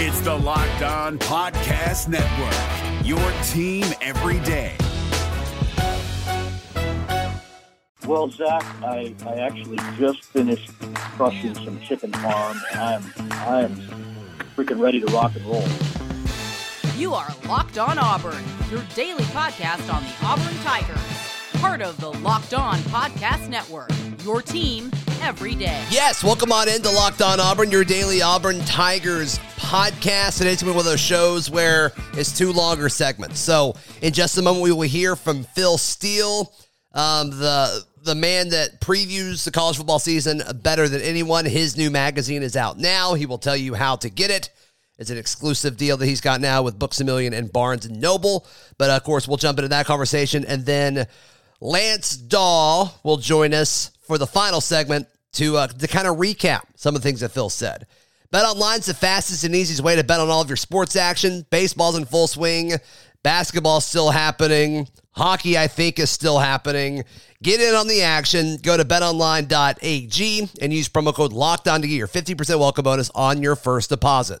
It's the Locked On Podcast Network, your team every day. Well, Zach, I, I actually just finished crushing some chicken parm, and I'm I'm freaking ready to rock and roll. You are Locked On Auburn, your daily podcast on the Auburn Tigers, part of the Locked On Podcast Network. Your team every day. Yes, welcome on into Locked On Auburn, your daily Auburn Tigers podcast. Today's going to be one of those shows where it's two longer segments. So, in just a moment, we will hear from Phil Steele, um, the the man that previews the college football season better than anyone. His new magazine is out now. He will tell you how to get it. It's an exclusive deal that he's got now with Books a Million and Barnes and Noble. But of course, we'll jump into that conversation, and then Lance Dawe will join us for the final segment to uh, to kind of recap some of the things that Phil said. Bet Online's the fastest and easiest way to bet on all of your sports action. Baseball's in full swing. Basketball's still happening. Hockey, I think, is still happening. Get in on the action. Go to betonline.ag and use promo code LOCKEDON to get your 50% welcome bonus on your first deposit.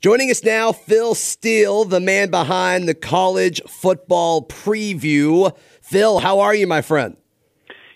Joining us now, Phil Steele, the man behind the college football preview. Phil, how are you, my friend?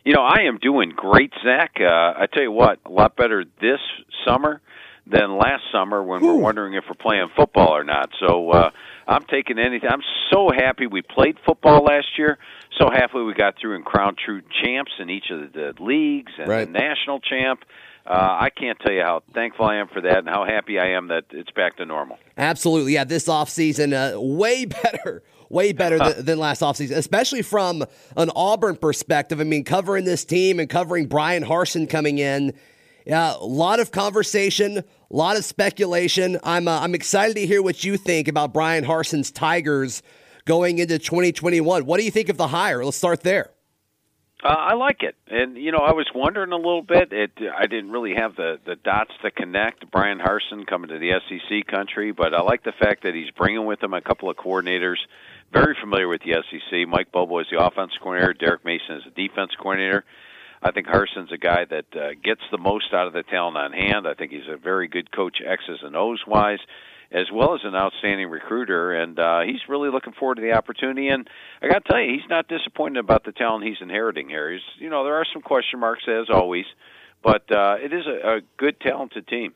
You know, I am doing great, Zach. Uh, I tell you what, a lot better this summer than last summer when Ooh. we're wondering if we're playing football or not. So uh, I'm taking anything. I'm so happy we played football last year. So happy we got through and crowned true champs in each of the, the leagues and right. the national champ. Uh, I can't tell you how thankful I am for that and how happy I am that it's back to normal. Absolutely. Yeah, this offseason, uh, way better way better than, than last offseason, especially from an Auburn perspective. I mean, covering this team and covering Bryan Harsin coming in. Yeah, a lot of conversation, a lot of speculation. I'm uh, I'm excited to hear what you think about Bryan Harsin's Tigers going into 2021. What do you think of the hire? Let's start there. Uh, I like it, and you know, I was wondering a little bit. It I didn't really have the the dots to connect. Bryan Harsin coming to the SEC country, but I like the fact that he's bringing with him a couple of coordinators very familiar with the SEC. Mike Bobo is the offense coordinator. Derek Mason is the defense coordinator. I think Harsin's a guy that uh, gets the most out of the talent on hand. I think he's a very good coach, X's and O's wise as well as an outstanding recruiter, and uh, he's really looking forward to the opportunity. And I got to tell you, he's not disappointed about the talent he's inheriting here. He's, you know, there are some question marks as always, but uh, it is a, a good, talented team.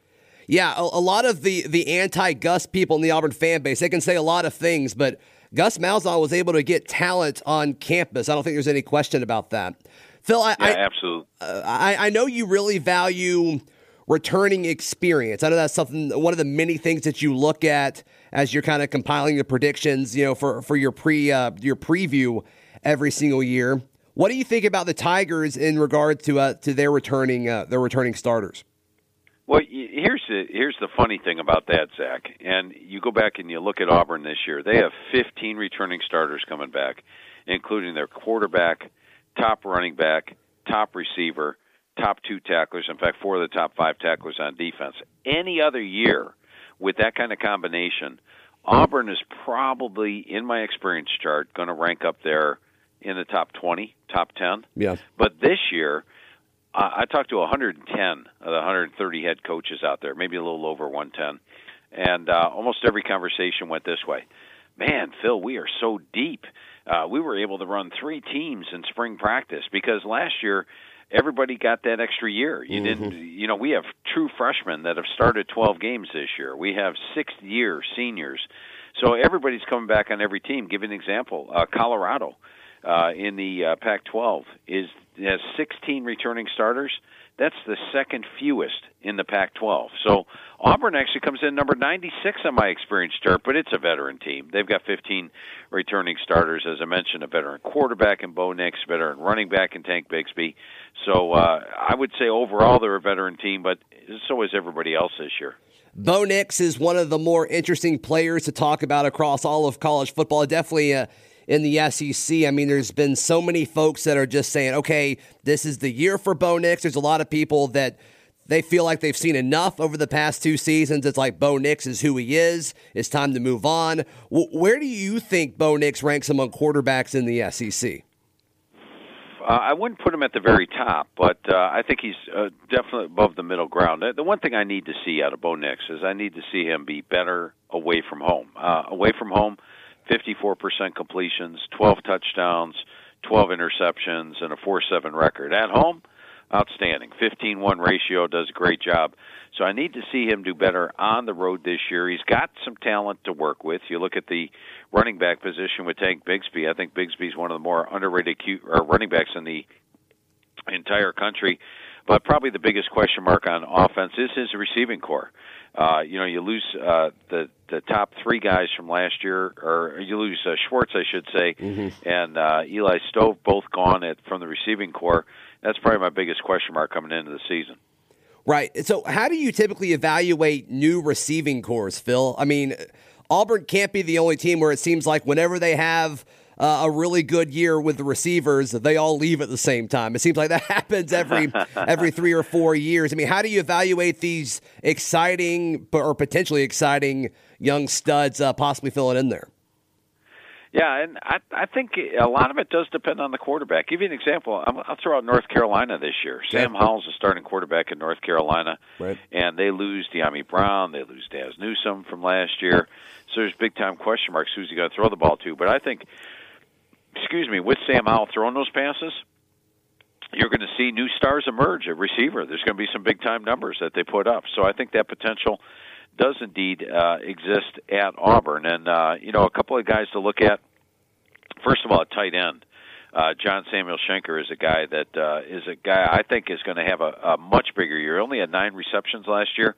Yeah, a, a lot of the the anti Gus people in the Auburn fan base, they can say a lot of things, but Gus Malzahn was able to get talent on campus. I don't think there's any question about that. Phil, I, yeah, I absolutely. Uh, I, I know you really value returning experience. I know that's something one of the many things that you look at as you're kind of compiling the predictions, you know, for for your pre uh, your preview every single year. What do you think about the Tigers in regard to uh, to their returning uh, their returning starters? Well, here's the here's the funny thing about that, Zach. And you go back and you look at Auburn this year; they have 15 returning starters coming back, including their quarterback, top running back, top receiver, top two tacklers. In fact, four of the top five tacklers on defense. Any other year with that kind of combination, Auburn is probably, in my experience chart, going to rank up there in the top 20, top 10. Yeah. But this year, I talked to 110 of the 130 head coaches out there, maybe a little over 110, and uh, almost every conversation went this way: "Man, Phil, we are so deep. Uh, we were able to run three teams in spring practice because last year." Everybody got that extra year. You mm-hmm. didn't, you know, we have true freshmen that have started 12 games this year. We have sixth year seniors. So everybody's coming back on every team. Give an example. Uh, Colorado uh, in the uh, Pac-12 is has 16 returning starters. That's the second fewest in the Pac-12. So Auburn actually comes in number 96 on my experience chart, but it's a veteran team. They've got 15 returning starters, as I mentioned, a veteran quarterback in Bo Nix, veteran running back in Tank Bigsby. So uh, I would say overall they're a veteran team, but so is everybody else this year. Bo Nix is one of the more interesting players to talk about across all of college football. Definitely a in the SEC. I mean, there's been so many folks that are just saying, okay, this is the year for Bo Nix. There's a lot of people that they feel like they've seen enough over the past two seasons. It's like Bo Nix is who he is. It's time to move on. Where do you think Bo Nix ranks among quarterbacks in the SEC? Uh, I wouldn't put him at the very top, but uh, I think he's uh, definitely above the middle ground. The one thing I need to see out of Bo Nix is I need to see him be better away from home. Uh, away from home, 54% completions, 12 touchdowns, 12 interceptions, and a 4 7 record. At home, outstanding. 15 1 ratio, does a great job. So I need to see him do better on the road this year. He's got some talent to work with. You look at the running back position with Tank Bigsby. I think Bigsby's one of the more underrated running backs in the entire country. But probably the biggest question mark on offense is his receiving corps. Uh, you know, you lose uh, the the top three guys from last year, or you lose uh, Schwartz, I should say, mm-hmm. and uh, Eli Stove, both gone at from the receiving corps. That's probably my biggest question mark coming into the season. Right. So, how do you typically evaluate new receiving cores, Phil? I mean, Auburn can't be the only team where it seems like whenever they have uh, a really good year with the receivers, they all leave at the same time. It seems like that happens every every three or four years. I mean, how do you evaluate these exciting or potentially exciting young studs uh, possibly filling in there? Yeah, and I I think a lot of it does depend on the quarterback. Give you an example. i will throw out North Carolina this year. Sam. Howell's a starting quarterback in North Carolina, right. and they lose Dyami Brown, they lose Dazz Newsome from last year. So there's big time question marks who's he going to throw the ball to. But I think excuse me, with Sam Howell throwing those passes, you're going to see new stars emerge at receiver. There's going to be some big time numbers that they put up. So I think that potential does indeed uh, exist at Auburn. And, uh, you know, a couple of guys to look at. First of all, a tight end. Uh, John Samuel Shenker is a guy that uh, is a guy I think is going to have a, a much bigger year. Only had nine receptions last year.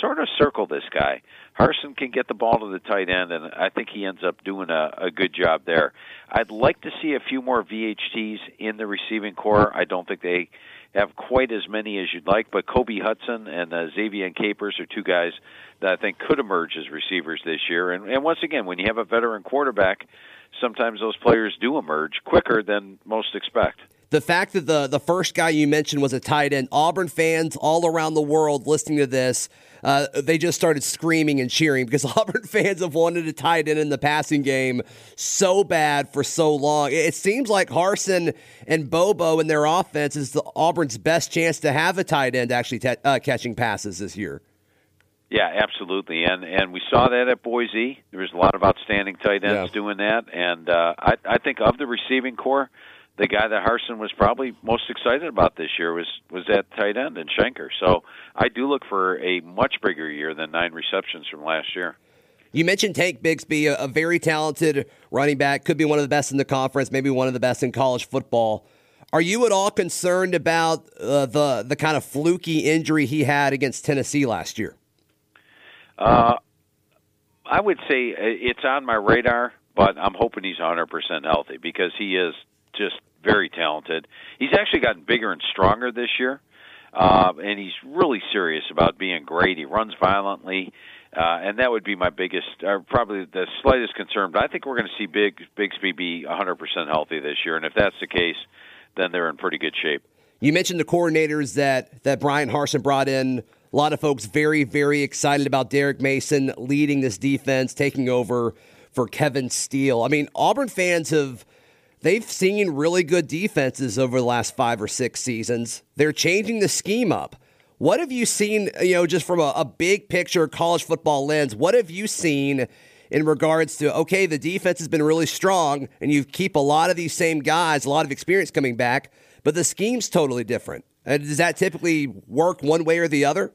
Sort of circle this guy. Harsin can get the ball to the tight end, and I think he ends up doing a, a good job there. I'd like to see a few more VHTs in the receiving corps. I don't think they have quite as many as you'd like, but Kobe Hudson and uh, Xavier Capers are two guys that I think could emerge as receivers this year. And, and once again, when you have a veteran quarterback, sometimes those players do emerge quicker than most expect the fact that the the first guy you mentioned was a tight end, Auburn fans all around the world listening to this, uh, they just started screaming and cheering because Auburn fans have wanted a tight end in the passing game so bad for so long. It seems like Harsin and Bobo in their offense is the Auburn's best chance to have a tight end actually t- uh, catching passes this year. Yeah, absolutely, and and we saw that at Boise. There was a lot of outstanding tight ends yeah. doing that, and uh, I I think of the receiving corps the guy that Harsin was probably most excited about this year was was that tight end and Shenker. So I do look for a much bigger year than nine receptions from last year. You mentioned Tank Bigsby, a, a very talented running back, could be one of the best in the conference, maybe one of the best in college football. Are you at all concerned about uh, the the kind of fluky injury he had against Tennessee last year? Uh, I would say it's on my radar, but I'm hoping he's 100% healthy because he is just very talented. He's actually gotten bigger and stronger this year, uh, and he's really serious about being great. He runs violently, uh, and that would be my biggest, or probably the slightest concern. But I think we're going to see Big Bigsby be 100% healthy this year, and if that's the case, then they're in pretty good shape. You mentioned the coordinators that that Bryan Harsin brought in. A lot of folks very, very excited about Derek Mason leading this defense, taking over for Kevin Steele. I mean, Auburn fans have they've seen really good defenses over the last five or six seasons. They're changing the scheme up. What have you seen, you know, just from a, a big picture college football lens? What have you seen in regards to, okay, the defense has been really strong and you keep a lot of these same guys, a lot of experience coming back, but the scheme's totally different. And does that typically work one way or the other?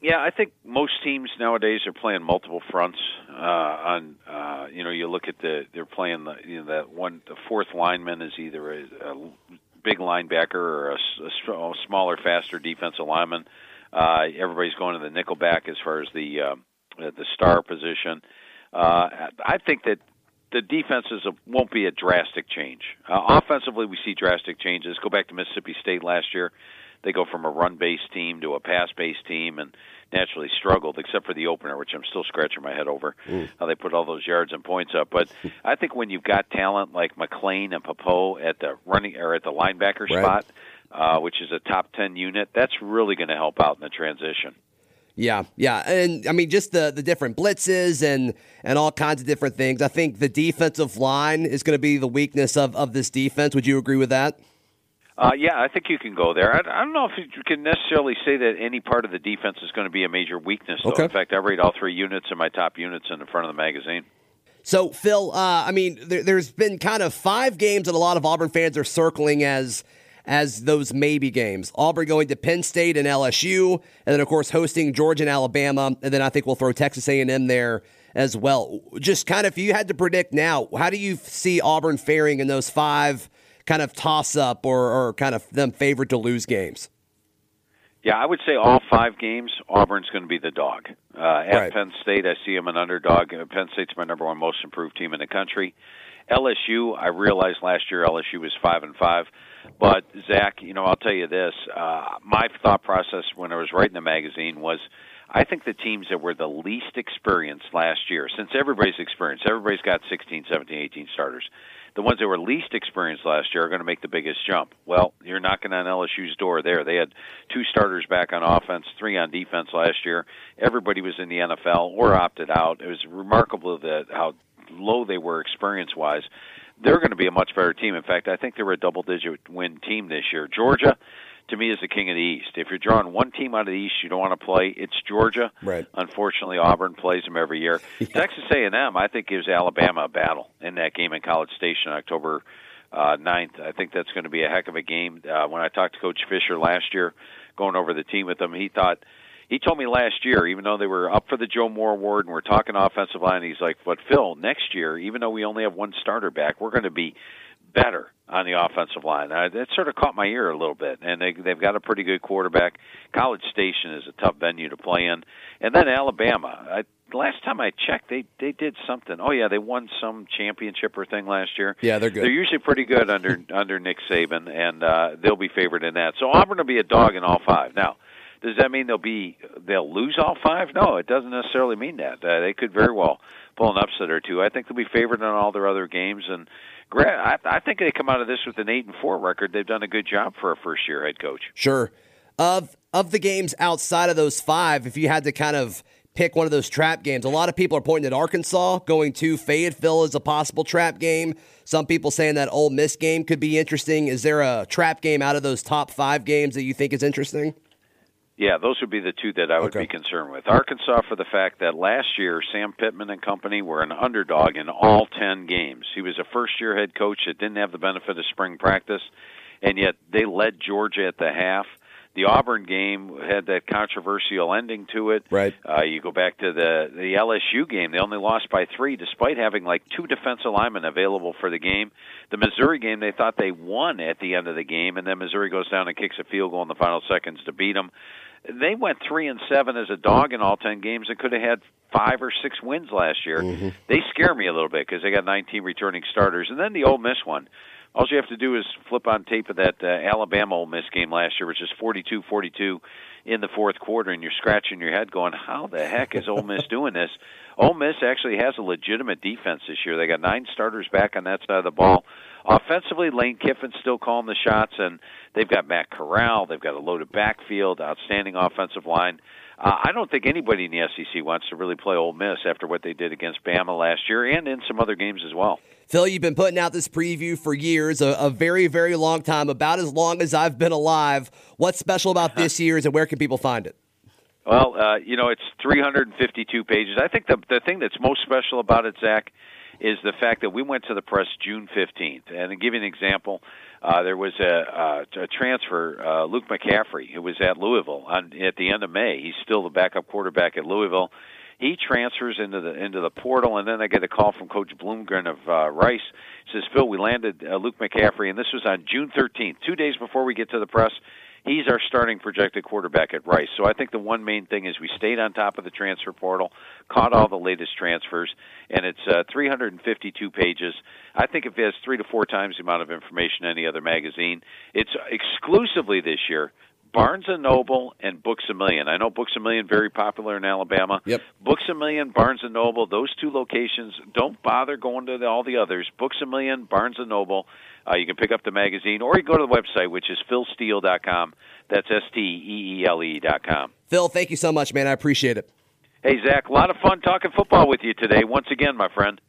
Yeah, I think most teams nowadays are playing multiple fronts. Uh, on uh, you know, you look at the they're playing the you know that one the fourth lineman is either a, a big linebacker or a, a smaller, faster defensive lineman. Uh, everybody's going to the nickelback as far as the uh, the star position. Uh, I think that the defenses won't be a drastic change. Uh, offensively, we see drastic changes. Go back to Mississippi State last year; they go from a run-based team to a pass-based team, and naturally struggled, except for the opener, which I'm still scratching my head over mm. how they put all those yards and points up. But I think when you've got talent like McClain and Pappoe at the running or at the linebacker right. spot, uh, which is a top ten unit, that's really going to help out in the transition. Yeah, yeah, and I mean just the the different blitzes and and all kinds of different things. I think the defensive line is going to be the weakness of of this defense. Would you agree with that? Uh, yeah, I think you can go there. I, I don't know if you can necessarily say that any part of the defense is going to be a major weakness. Though. Okay. In fact, I rate all three units in my top units in the front of the magazine. So, Phil, uh, I mean, there, has been kind of five games that a lot of Auburn fans are circling as as those maybe games. Auburn going to Penn State and LSU, and then of course hosting Georgia and Alabama, and then I think we'll throw Texas A&M there as well. Just kind of, if you had to predict now, how do you see Auburn faring in those five kind of toss up or, or kind of them favored to lose games? Yeah, I would say all five games, Auburn's going to be the dog. Uh, at right. Penn State, I see them an underdog. Penn State's my number one most improved team in the country. LSU, I realized last year LSU was five and five, but Zach, you know, I'll tell you this: uh, my thought process when I was writing the magazine was, I think the teams that were the least experienced last year, since everybody's experienced, everybody's got 16, 17, 18 starters the ones that were least experienced last year are going to make the biggest jump. Well, you're knocking on LSU's door there. They had two starters back on offense, three on defense last year. Everybody was in the NFL or opted out. It was remarkable that how low they were experience wise. They're going to be a much better team. In fact, I think they were a double digit win team this year. Georgia, to me is the king of the East. If you're drawing one team out of the East you don't want to play, it's Georgia. Right. Unfortunately, Auburn plays them every year. Yeah. Texas A&M, I think, gives Alabama a battle in that game in College Station, October uh, 9th. I think that's going to be a heck of a game. Uh, when I talked to Coach Fisher last year, going over the team with him, he thought he told me last year, even though they were up for the Joe Moore Award and we're talking offensive line, he's like, "But Phil, next year, even though we only have one starter back, we're going to be better on the offensive line. Uh, that sort of caught my ear a little bit, and they they've got a pretty good quarterback. College Station is a tough venue to play in, and then Alabama. I, last time I checked, they they did something. Oh yeah, they won some championship or thing last year. Yeah, they're good. They're usually pretty good under under Nick Saban, and uh, they'll be favored in that. So Auburn will be a dog in all five. Now, does that mean they'll be they'll lose all five? No, it doesn't necessarily mean that. Uh, they could very well pull an upset or two. I think they'll be favored in all their other games, and I, I think they come out of this with an eight and four record. They've done a good job for a first year head coach. Sure. Of of the games outside of those five, if you had to kind of pick one of those trap games, a lot of people are pointing at Arkansas going to Fayetteville as a possible trap game. Some people saying that Ole Miss game could be interesting. Is there a trap game out of those top five games that you think is interesting? Yeah, those would be the two that I would okay. be concerned with. Arkansas for the fact that last year Sam Pittman and company were an underdog in all 10 games. He was a first-year head coach that didn't have the benefit of spring practice, and yet they led Georgia at the half. The Auburn game had that controversial ending to it. Right. Uh, you go back to the the LSU game; they only lost by three, despite having like two defensive linemen available for the game. The Missouri game, they thought they won at the end of the game, and then Missouri goes down and kicks a field goal in the final seconds to beat them they went three and seven as a dog in all ten games and could have had five or six wins last year. Mm-hmm. They scare me a little bit because they got 19 returning starters, and then the Ole Miss one. All you have to do is flip on tape of that uh, Alabama Ole Miss game last year, which is 42-42 in the fourth quarter, and you're scratching your head, going, "How the heck is Ole Miss doing this?" Ole Miss actually has a legitimate defense this year. They got nine starters back on that side of the ball. Offensively, Lane Kiffin's still calling the shots, and they've got Matt Corral. They've got a loaded backfield, outstanding offensive line. Uh, I don't think anybody in the SEC wants to really play Ole Miss after what they did against Bama last year and in some other games as well. Phil, you've been putting out this preview for years, a, a very, very long time, about as long as I've been alive. What's special about this year's, and where can people find it? Well, uh, you know, it's 352 pages. I think the the thing that's most special about it, Zach, is the fact that we went to the press June 15th. And to give you an example, uh, there was a, a, a transfer, uh, Luke McCaffrey, who was at Louisville on, at the end of May. He's still the backup quarterback at Louisville. He transfers into the into the portal, and then I get a call from Coach Bloomgren of uh, Rice. He says, "Phil, we landed uh, Luke McCaffrey, and this was on June 13th, two days before we get to the press." He's our starting projected quarterback at Rice. So I think the one main thing is we stayed on top of the transfer portal, caught all the latest transfers, and it's uh, 352 pages. I think it has three to four times the amount of information any other magazine. It's exclusively this year Barnes and Noble and Books a Million. I know Books a Million very popular in Alabama. Yep. Books a Million, Barnes and Noble, those two locations. Don't bother going to the, all the others. Books a Million, Barnes and Noble. Uh, you can pick up the magazine, or you go to the website, which is philsteele.com. That's S T E E L E dot com. Phil, thank you so much, man. I appreciate it. Hey, Zach, a lot of fun talking football with you today. Once again, my friend.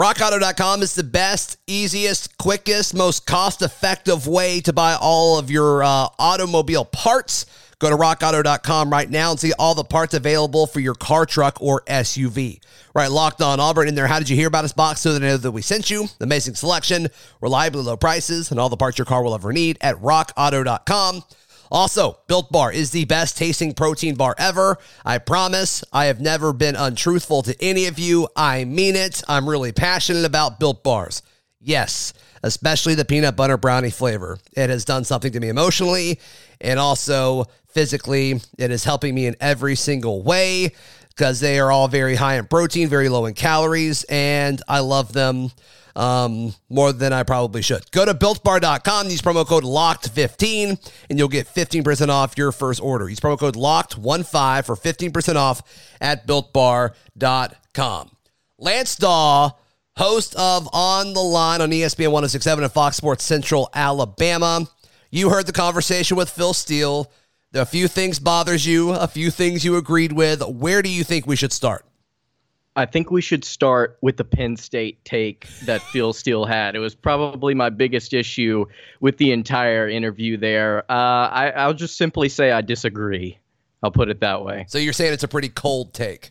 RockAuto.com is the best, easiest, quickest, most cost effective way to buy all of your uh, automobile parts. Go to rockauto.com right now and see all the parts available for your car, truck, or SUV. Right, locked on Auburn in there. How did you hear about us box so they know that we sent you? Amazing selection, reliably low prices, and all the parts your car will ever need at rockauto.com. Also, Built Bar is the best tasting protein bar ever. I promise I have never been untruthful to any of you. I mean it. I'm really passionate about Built Bars. Yes, especially the peanut butter brownie flavor. It has done something to me emotionally and also physically. It is helping me in every single way because they are all very high in protein, very low in calories, and I love them um, more than I probably should. Go to builtbar.com, use promo code LOCKED15, and you'll get 15% off your first order. Use promo code LOCKED15 for 15% off at builtbar.com. Lance Dawe, host of On the Line on ESPN 1067 and Fox Sports Central Alabama. You heard the conversation with Phil Steele. A few things bothers you, a few things you agreed with. Where do you think we should start? I think we should start with the Penn State take that Phil Steele had. It was probably my biggest issue with the entire interview there. Uh, I, I'll just simply say I disagree. I'll put it that way. So you're saying it's a pretty cold take?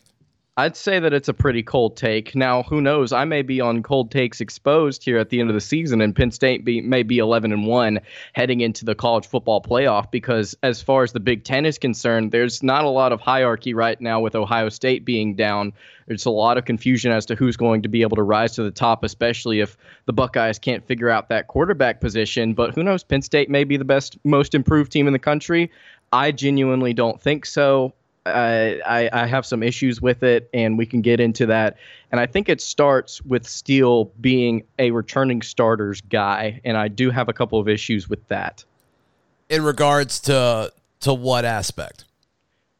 I'd say that it's a pretty cold take. Now, who knows? I may be on cold takes exposed here at the end of the season, and Penn State be, may be 11 and one heading into the college football playoff. Because as far as the Big Ten is concerned, there's not a lot of hierarchy right now with Ohio State being down. There's a lot of confusion as to who's going to be able to rise to the top, especially if the Buckeyes can't figure out that quarterback position. But who knows? Penn State may be the best, most improved team in the country. I genuinely don't think so. I, I have some issues with it, and we can get into that. And I think it starts with Steele being a returning starters guy, and I do have a couple of issues with that. In regards to to what aspect?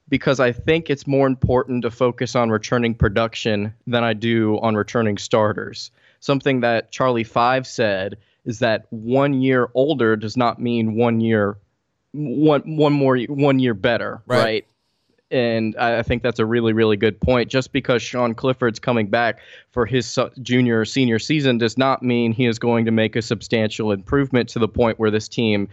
Because I think it's more important to focus on returning production than I do on returning starters. Something that Charlie Five said is that one year older does not mean one year one one more one year better, right? right? And I think that's a really, really good point. Just because Sean Clifford's coming back for his junior or senior season does not mean he is going to make a substantial improvement to the point where this team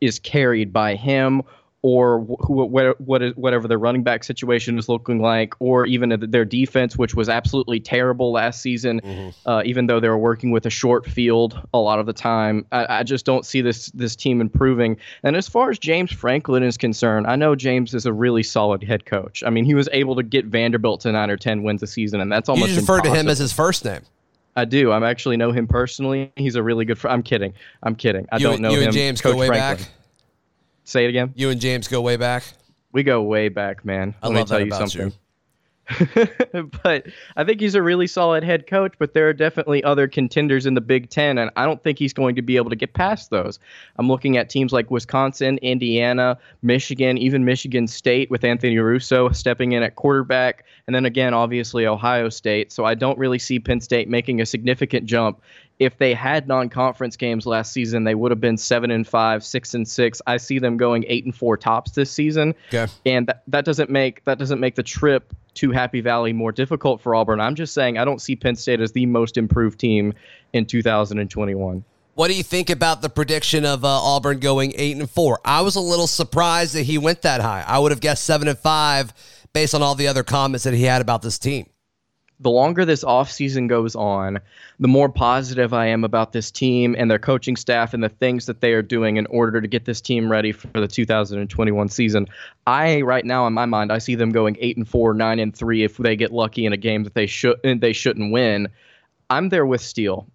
is carried by him or who, what is, whatever their running back situation is looking like, or even their defense, which was absolutely terrible last season, mm-hmm. uh, even though they were working with a short field a lot of the time. I, I, just don't see this this team improving. And as far as James Franklin is concerned, I know James is a really solid head coach. I mean, he was able to get Vanderbilt to nine or ten wins a season, and that's almost. You refer to him as his first name. I do. I actually know him personally. He's a really good friend. I'm kidding. I'm kidding. I you, don't know you him. And James Coach go way Franklin. back. Say it again. You and James go way back. We go way back, man. I Let love me tell you about something. but I think he's a really solid head coach, but there are definitely other contenders in the Big Ten, and I don't think he's going to be able to get past those. I'm looking at teams like Wisconsin, Indiana, Michigan, even Michigan State with Anthony Russo stepping in at quarterback, and then again, obviously, Ohio State. So I don't really see Penn State making a significant jump if they had non-conference games last season, they would have been seven and five, six and six. I see them going eight and four tops this season, okay. and that, that doesn't make that doesn't make the trip to Happy Valley more difficult for Auburn. I'm just saying I don't see Penn State as the most improved team in 2021. What do you think about the prediction of uh, Auburn going eight and four? I was a little surprised that he went that high. I would have guessed seven and five based on all the other comments that he had about this team. The longer this offseason goes on, the more positive I am about this team and their coaching staff and the things that they are doing in order to get this team ready for the 2021 season. I right now in my mind I see them going 8 and 4, 9 and 3 if they get lucky in a game that they should they shouldn't win. I'm there with Steele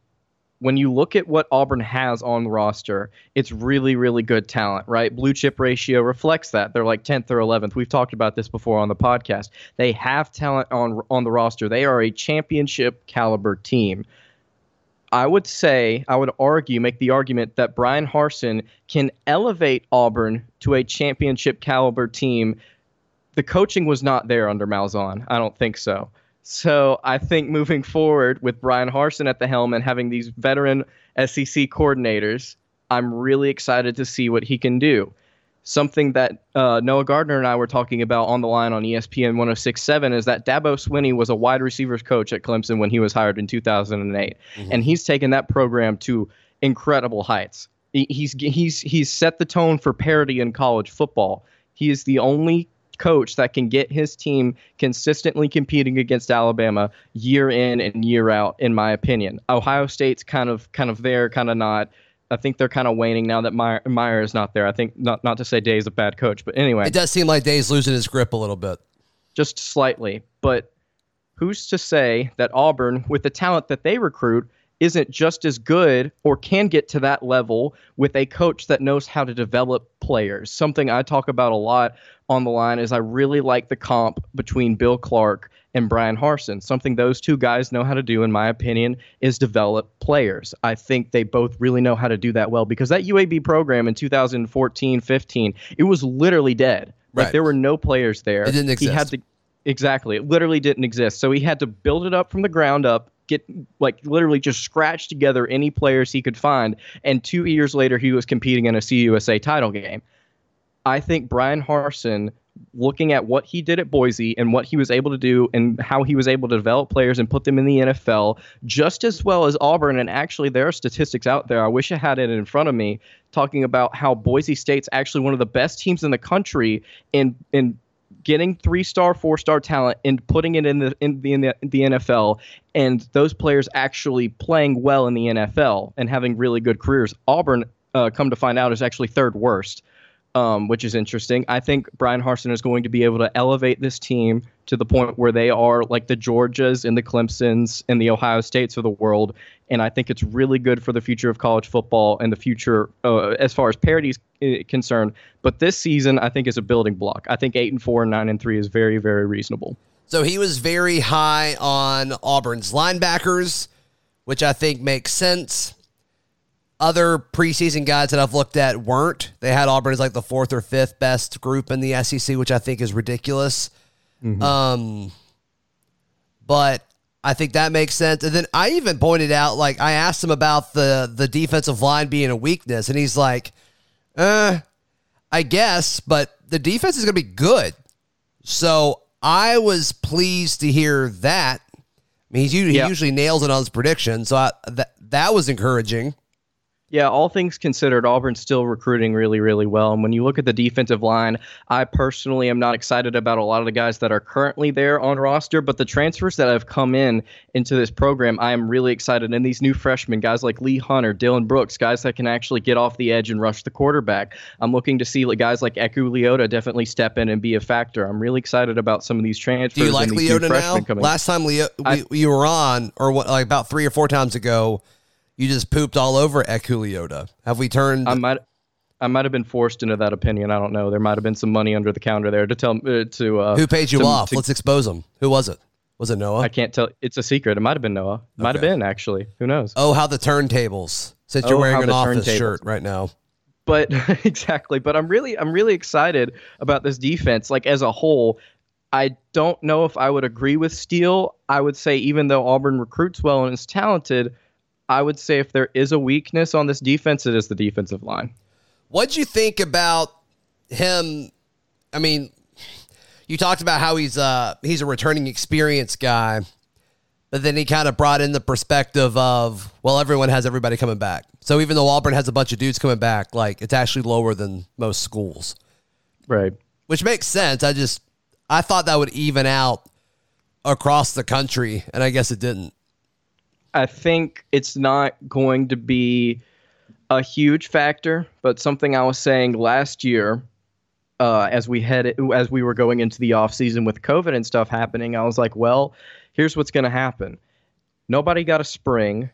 when you look at what Auburn has on the roster, it's really, really good talent, right? Blue chip ratio reflects that. They're like 10th or 11th. We've talked about this before on the podcast. They have talent on on the roster. They are a championship caliber team. I would say, I would argue, make the argument that Bryan Harsin can elevate Auburn to a championship caliber team. The coaching was not there under Malzahn. I don't think so. So I think moving forward with Bryan Harsin at the helm and having these veteran SEC coordinators, I'm really excited to see what he can do. Something that uh, Noah Gardner and I were talking about on the line on ESPN 1067 is that Dabo Swinney was a wide receivers coach at Clemson when he was hired in 2008. Mm-hmm. And he's taken that program to incredible heights. He's, he's, he's set the tone for parity in college football. He is the only coach that can get his team consistently competing against Alabama year in and year out, in my opinion. Ohio State's kind of kind of there, kind of not. I think they're kind of waning now that Meyer, Meyer is not there. I think not not to say Day is a bad coach, but anyway, it does seem like Day's losing his grip a little bit, just slightly. But who's to say that Auburn, with the talent that they recruit, isn't just as good or can get to that level with a coach that knows how to develop players. Something I talk about a lot on the line is I really like the comp between Bill Clark and Bryan Harsin. Something those two guys know how to do, in my opinion, is develop players. I think they both really know how to do that well because that UAB program in 2014 15, it was literally dead. Like right. there were no players there. It didn't exist. He had to, exactly. It literally didn't exist. So he had to build it up from the ground up get like literally just scratch together any players he could find. And two years later, he was competing in a CUSA title game. I think Bryan Harsin, looking at what he did at Boise and what he was able to do and how he was able to develop players and put them in the NFL just as well as Auburn. And actually, there are statistics out there. I wish I had it in front of me talking about how Boise State's actually one of the best teams in the country in in getting three star, four star talent and putting it in the in the in the, the NFL, and those players actually playing well in the NFL and having really good careers. Auburn, uh, come to find out, is actually third worst um, which is interesting. I think Bryan Harsin is going to be able to elevate this team to the point where they are like the Georgias and the Clemsons and the Ohio States of the world. And I think it's really good for the future of college football and the future uh, as far as parity is uh, concerned. But this season, I think is a building block. I think eight and four, and nine and three is very, very reasonable. So he was very high on Auburn's linebackers, which I think makes sense other preseason guys that I've looked at weren't. They had Auburn as like the fourth or fifth best group in the SEC, which I think is ridiculous. Mm-hmm. Um, but I think that makes sense. And then I even pointed out, like, I asked him about the the defensive line being a weakness, and he's like, "Uh, I guess, but the defense is going to be good." So I was pleased to hear that. I mean, he yeah. usually nails it on his predictions, so I, that that was encouraging. Yeah, all things considered, Auburn's still recruiting really, really well. And when you look at the defensive line, I personally am not excited about a lot of the guys that are currently there on roster, but the transfers that have come in into this program, I am really excited. And these new freshmen, guys like Lee Hunter, Dylan Brooks, guys that can actually get off the edge and rush the quarterback. I'm looking to see guys like Eku Leota definitely step in and be a factor. I'm really excited about some of these transfers. Do you like Leota now? Coming. Last time Leo, we, you were on, or what, like about three or four times ago you just pooped all over Eku Leota. Have we turned? I might, I might have been forced into that opinion. I don't know. There might have been some money under the counter there to tell uh, to. Uh, Who paid you to, off? To, Let's expose them. Who was it? Was it Noah? I can't tell. It's a secret. It might have been Noah. Might okay. have been actually. Who knows? Oh, how the turntables! Since you're oh, wearing an office shirt right now. But exactly. But I'm really, I'm really excited about this defense. Like as a whole, I don't know if I would agree with Steele. I would say even though Auburn recruits well and is talented I would say if there is a weakness on this defense, it is the defensive line. What'd you think about him? I mean, you talked about how he's uh he's a returning experience guy, but then he kind of brought in the perspective of well, everyone has everybody coming back. So even though Auburn has a bunch of dudes coming back, like it's actually lower than most schools. Right. Which makes sense. I just I thought that would even out across the country, and I guess it didn't. I think it's not going to be a huge factor, but something I was saying last year uh, as we head as we were going into the off season with COVID and stuff happening, I was like, well, here's what's going to happen. Nobody got a spring.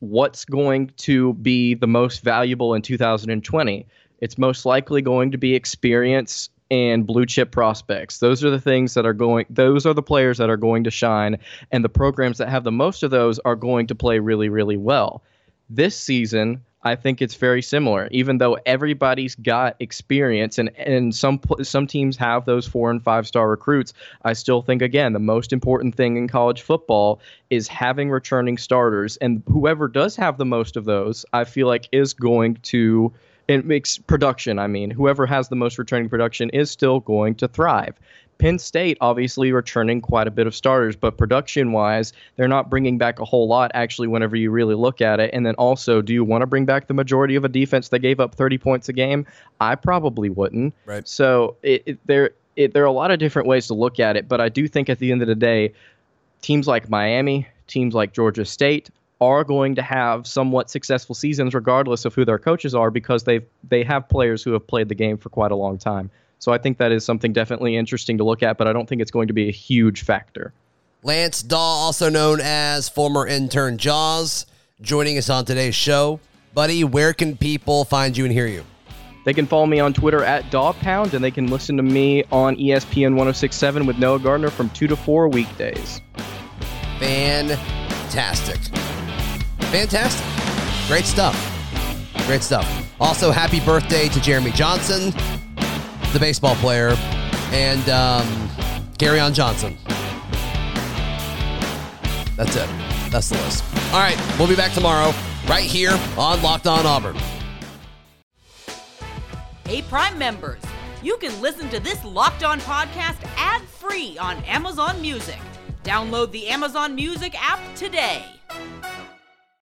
What's going to be the most valuable in 2020? It's most likely going to be experience and blue chip prospects. Those are the things that are going those are the players that are going to shine and the programs that have the most of those are going to play really really well. This season, I think it's very similar. Even though everybody's got experience and and some some teams have those four and five star recruits, I still think again the most important thing in college football is having returning starters, and whoever does have the most of those, I feel like is going to it makes production. I mean, whoever has the most returning production is still going to thrive. Penn State obviously returning quite a bit of starters, but production wise, they're not bringing back a whole lot actually whenever you really look at it. And then also, do you want to bring back the majority of a defense that gave up 30 points a game? I probably wouldn't. Right. So it, it, there, it, there are a lot of different ways to look at it, but I do think at the end of the day, teams like Miami, teams like Georgia State, are going to have somewhat successful seasons regardless of who their coaches are because they've they have players who have played the game for quite a long time. So I think that is something definitely interesting to look at, but I don't think it's going to be a huge factor. Lance Dawe, also known as former intern Jaws, joining us on today's show. Buddy, where can people find you and hear you? They can follow me on Twitter at DawPound, and they can listen to me on ESPN 1067 with Noah Gardner from 2 to 4 weekdays. Fantastic. Fantastic. Great stuff. Great stuff. Also, happy birthday to Jeremy Johnson the baseball player, and um, Kerryon Johnson. That's it. That's the list. All right, we'll be back tomorrow right here on Locked On Auburn. Hey, Prime members, you can listen to this Locked On podcast ad free on Amazon Music. Download the Amazon Music app today.